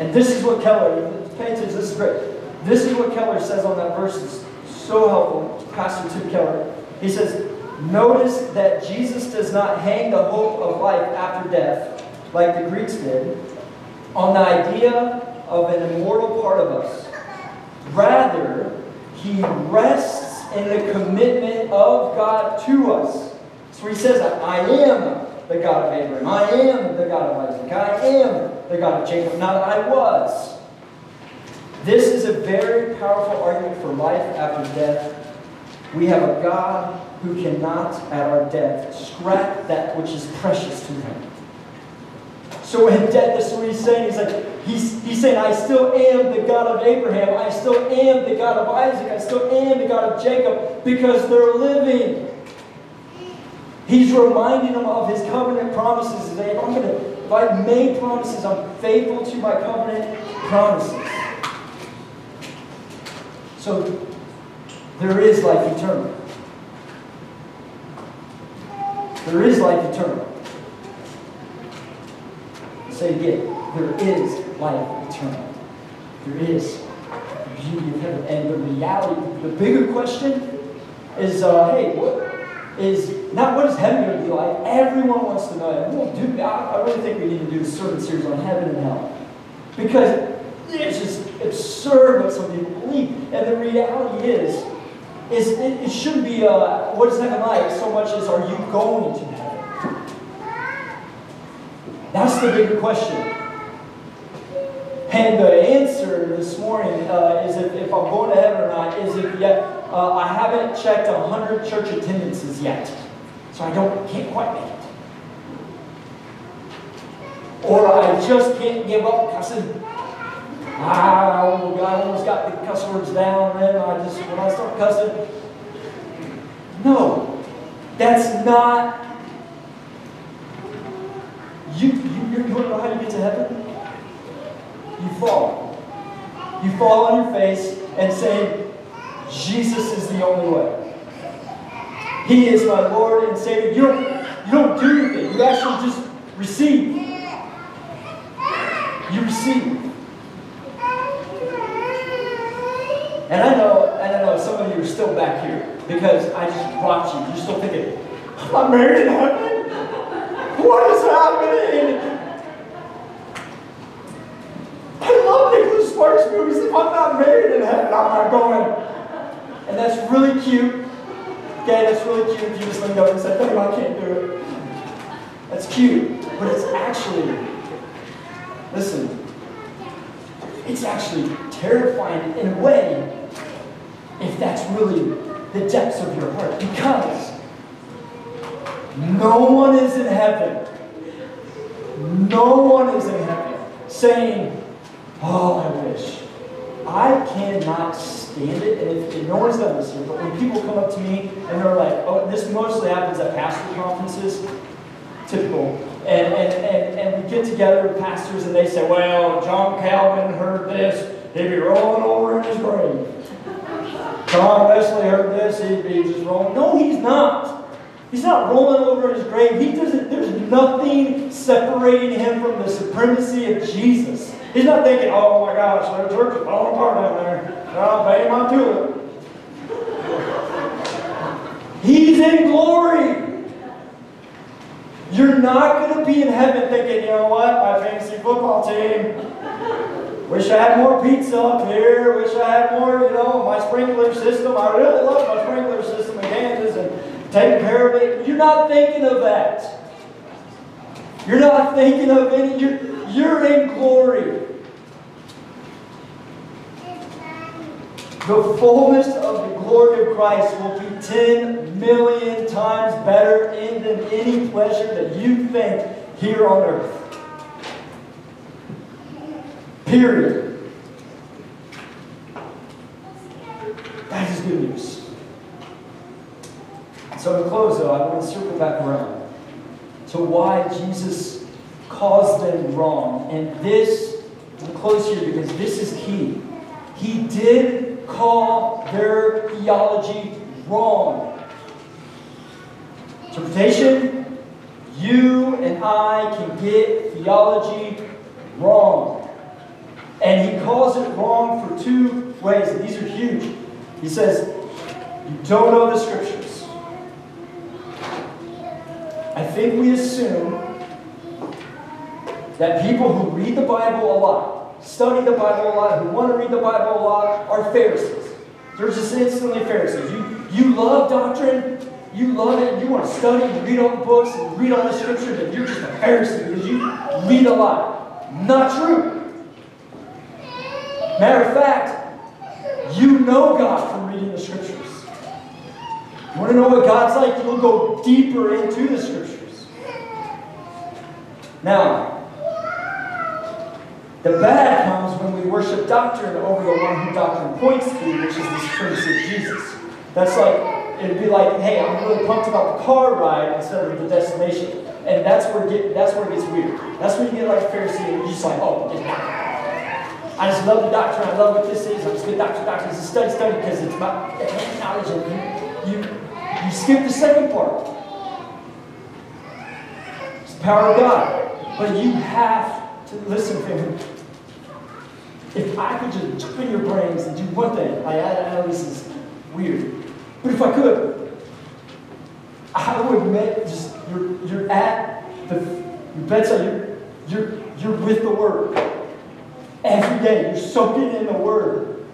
And this is what Keller, pay attention, this is great. This is what Keller says on that verse. It's so helpful. Pastor Tim Keller. He says, Notice that Jesus does not hang the hope of life after death, like the Greeks did, on the idea of an immortal part of us. Rather, he rests in the commitment of God to us. So he says, I am the God of Abraham. I am the God of Isaac. I am the God of Jacob. Not I was. This is a very powerful argument for life after death. We have a God who cannot, at our death, scrap that which is precious to him. So in death, this is what he's saying. He's like, he's, he's saying, I still am the God of Abraham. I still am the God of Isaac. I still am the God of Jacob because they're living. He's reminding them of his covenant promises. He's I'm gonna, if I made promises, I'm faithful to my covenant promises. So there is life eternal. There is life eternal. Say it again. There is life eternal. There is the beauty of heaven. And the reality, the bigger question is, uh, hey, what is not what is heaven going to be like? Everyone wants to know that. We'll do, I, I really think we need to do a sermon series on heaven and hell. Because it's just absurd what some people believe. And the reality is, is it, it shouldn't be uh, what is heaven like so much as are you going to heaven? That's the bigger question. And the answer this morning uh, is if, if I'm going to heaven or not is if yet uh, I haven't checked 100 church attendances yet. So I don't can't quite make it. Or I just can't give up cussing. Ah, I almost got the cuss words down, then I just when I start cussing. No, that's not. You, you, you want to know how you get to heaven? You fall. You fall on your face and say, Jesus is the only way. He is my Lord and Savior. You don't, you don't do anything. You actually just receive. You receive. And I know, and I know some of you are still back here because I just brought you. You're still thinking, I'm not married in heaven. What is happening? I love Nicholas Sparks movies. If I'm not married in heaven, I'm not going. And that's really cute. Okay, that's really cute if you just leaned over and said, no, I can't do it. That's cute. But it's actually, listen, it's actually terrifying in a way if that's really the depths of your heart. Because no one is in heaven. No one is in heaven saying, Oh, I wish. I cannot stand it. And if, if no one's done this here, but when people come up to me and they're like, oh, this mostly happens at pastor conferences, typical. And, and, and, and we get together with pastors and they say, well, John Calvin heard this he'd be rolling over in his grave. John Wesley heard this, he'd be just rolling. No, he's not. He's not rolling over in his grave. He doesn't, there's nothing separating him from the supremacy of Jesus. He's not thinking, oh my gosh, their church is falling apart down there. I'll pay my tulip. He's in glory. You're not going to be in heaven thinking, you know what, my fantasy football team. Wish I had more pizza up here. Wish I had more, you know, my sprinkler system. I really love my sprinkler system in Kansas and taking care of it. You're not thinking of that. You're not thinking of any. You're, you're in glory. The fullness of the glory of Christ will be 10 million times better in than any pleasure that you think here on earth. Period. That is good news. So, to close, though, I want to circle back around to why Jesus caused them wrong. And this, I'm close here because this is key. He did call their theology wrong. Interpretation, you and I can get theology wrong. And he calls it wrong for two ways, and these are huge. He says, You don't know the scriptures. I think we assume that people who read the Bible a lot, study the Bible a lot, who want to read the Bible a lot, are Pharisees. They're just instantly Pharisees. You, you love doctrine, you love it, you want to study, read all the books, and read all the scriptures, and you're just a Pharisee because you read a lot. Not true. Matter of fact, you know God from reading the scriptures. You want to know what God's like? You'll go deeper into the scriptures. Now, the bad comes when we worship doctrine over the one who doctrine points to, which is the supremacy of Jesus. That's like, it'd be like, hey, I'm really pumped about the car ride instead of the destination. And that's where get, that's where it gets weird. That's when you get like Pharisee and you're just like, oh, I just love the doctrine. I love what this is. I'm just good doctrine, doctrine. It's a study, study because it's about knowledge. And you, you, you skip the second part. It's the power of God. But you have to listen, family. If I could just jump in your brains and do one thing, I, I know this is weird, but if I could, I would make just you're, you're at the your bedside. You're you're you're with the Word every day. You're soaking in the Word.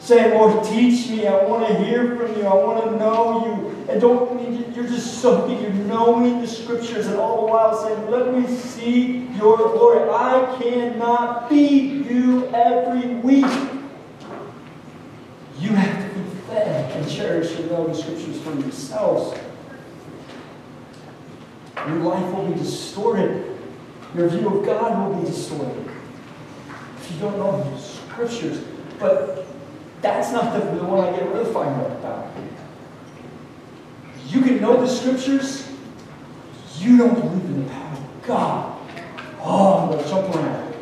Saying, Lord, teach me. I want to hear from you. I want to know you. And don't you're just soaking, you're knowing the scriptures, and all the while saying, Let me see your glory. I cannot feed you every week. You have to be fed and cherished and know the scriptures for yourselves. Your life will be distorted. Your view of God will be distorted if you don't know the scriptures. But that's not the, the one I get really fired up about. You can know the scriptures, you don't believe in the power of God. Oh, I'm going to jump around.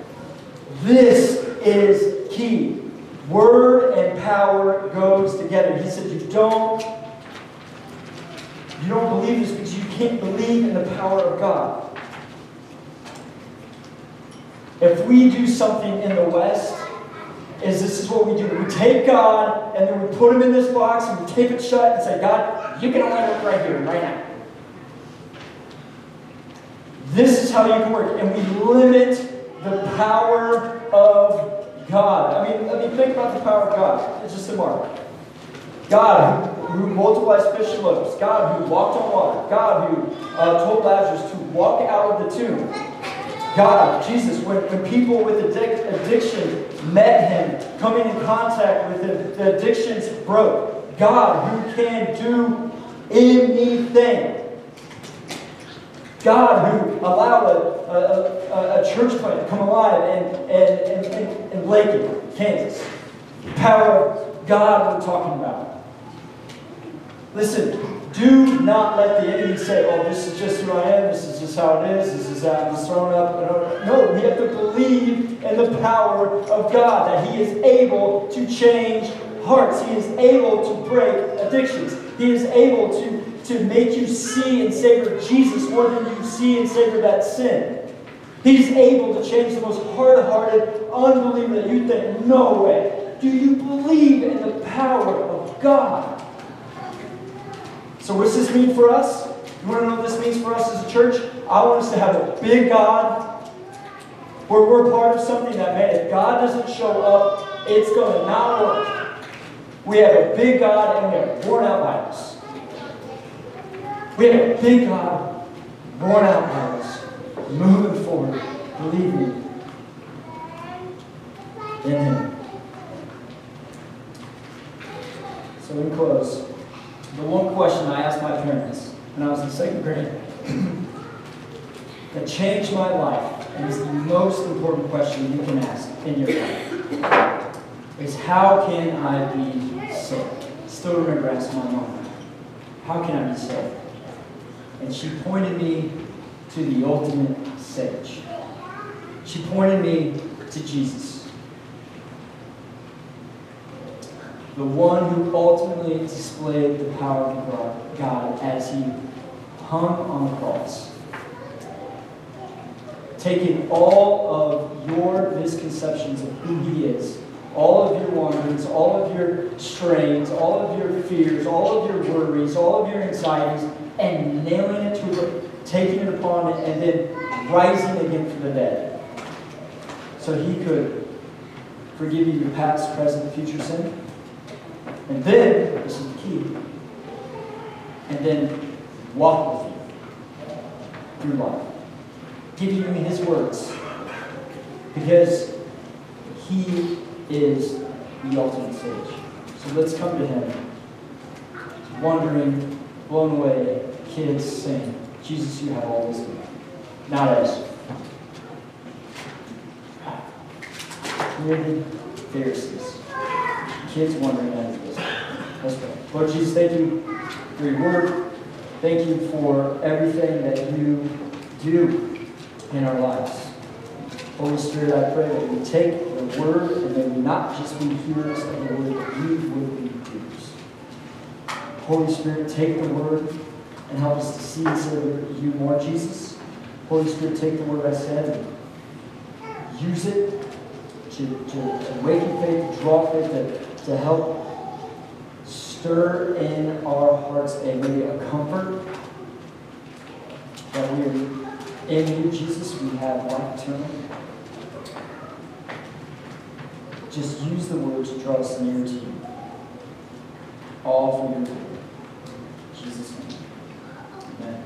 This is key. Word and power goes together. He said, You don't, you don't believe this because you can't believe in the power of God. If we do something in the West, is this is what we do. We take God and then we put him in this box and we tape it shut and say, God, you can only work right here, right now. This is how you can work. And we limit the power of God. I mean, I mean, think about the power of God. It's just a. God who, multiplies fish and loaves. God who walked on water. God who uh, told Lazarus to walk out of the tomb. God, Jesus, when, when people with addic- addiction met him, coming in contact with him, the addictions broke. God, who can do anything. God, who allowed a, a, a, a church plant to come alive in, in, in, in Lakin, Kansas. The power of God we're talking about. Listen, Do not let the enemy say, oh, this is just who I am, this is just how it is, this is how I'm thrown up. No, we have to believe in the power of God, that He is able to change hearts. He is able to break addictions. He is able to, to make you see and savor Jesus more than you see and savor that sin. He's able to change the most hard-hearted unbeliever that you think, no way. Do you believe in the power of God? So what's this mean for us? You want to know what this means for us as a church? I want us to have a big God where we're part of something that, man, if God doesn't show up, it's going to not work. We have a big God and we have worn out Bibles. We have a big God, worn out Bibles, moving forward, believing in Him. So, in close, the one question I asked my parents when I was in second grade that changed my life and is the most important question you can ask in your life is how can I be saved? Still remember asking my mom, how can I be saved? And she pointed me to the ultimate sage. She pointed me to Jesus. The one who ultimately displayed the power of God as he hung on the cross. Taking all of your misconceptions of who he is, all of your wanderings, all of your strains, all of your fears, all of your worries, all of your anxieties, and nailing it to it, taking it upon it, and then rising again from the dead. So he could forgive you your past, present, future sin. And then, this is the key, and then walk with you through life. Give you his words. Because he is the ultimate sage. So let's come to him. Wondering, blown away, kids sing, Jesus, you have all wisdom. Not. Community Pharisees. Kids wondering wisdom. Let's pray. Lord Jesus, thank you for your word. Thank you for everything that you do in our lives. Holy Spirit, I pray that we take the word and that we not just be hearers of the word, but we would be doers. Holy Spirit, take the word and help us to see and serve you more, Jesus. Holy Spirit, take the word I said and use it to, to, to awaken faith, to draw faith, to, to help stir in our hearts a maybe a comfort that we are in you, Jesus, we have life eternal. Just use the word to draw us near to you. All for your glory. Jesus' name. Amen.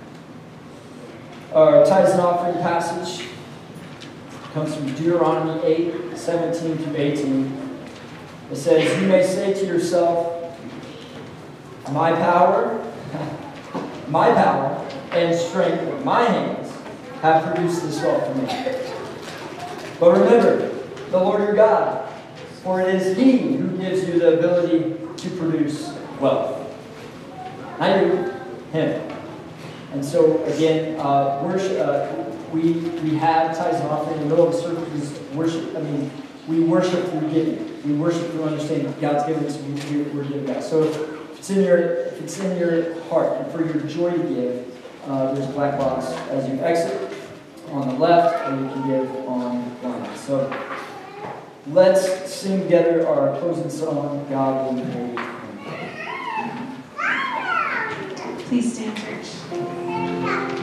Our tithes and offering passage comes from Deuteronomy 8, 17 through 18. It says, You may say to yourself, My power, my power and strength of my hands have produced this wealth for me. But remember the Lord your God, for it is He who gives you the ability to produce wealth. Not you, Him. And so again, uh, worship. Uh, we we have tithes and offering in the middle of the service. Worship. I mean, we worship through giving. We worship through understanding God's given us. We, we're giving back. So if it's in your if it's in your heart and for your joy to give, uh, there's a black box as you exit on the left, or you can give online. So let's sing together our closing song, God will be Please stand, church.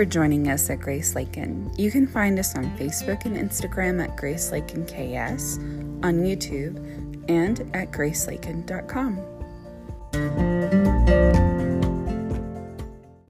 for joining us at Grace Lakin, You can find us on Facebook and Instagram at Grace Lakin KS, on YouTube, and at GraceLakin.com.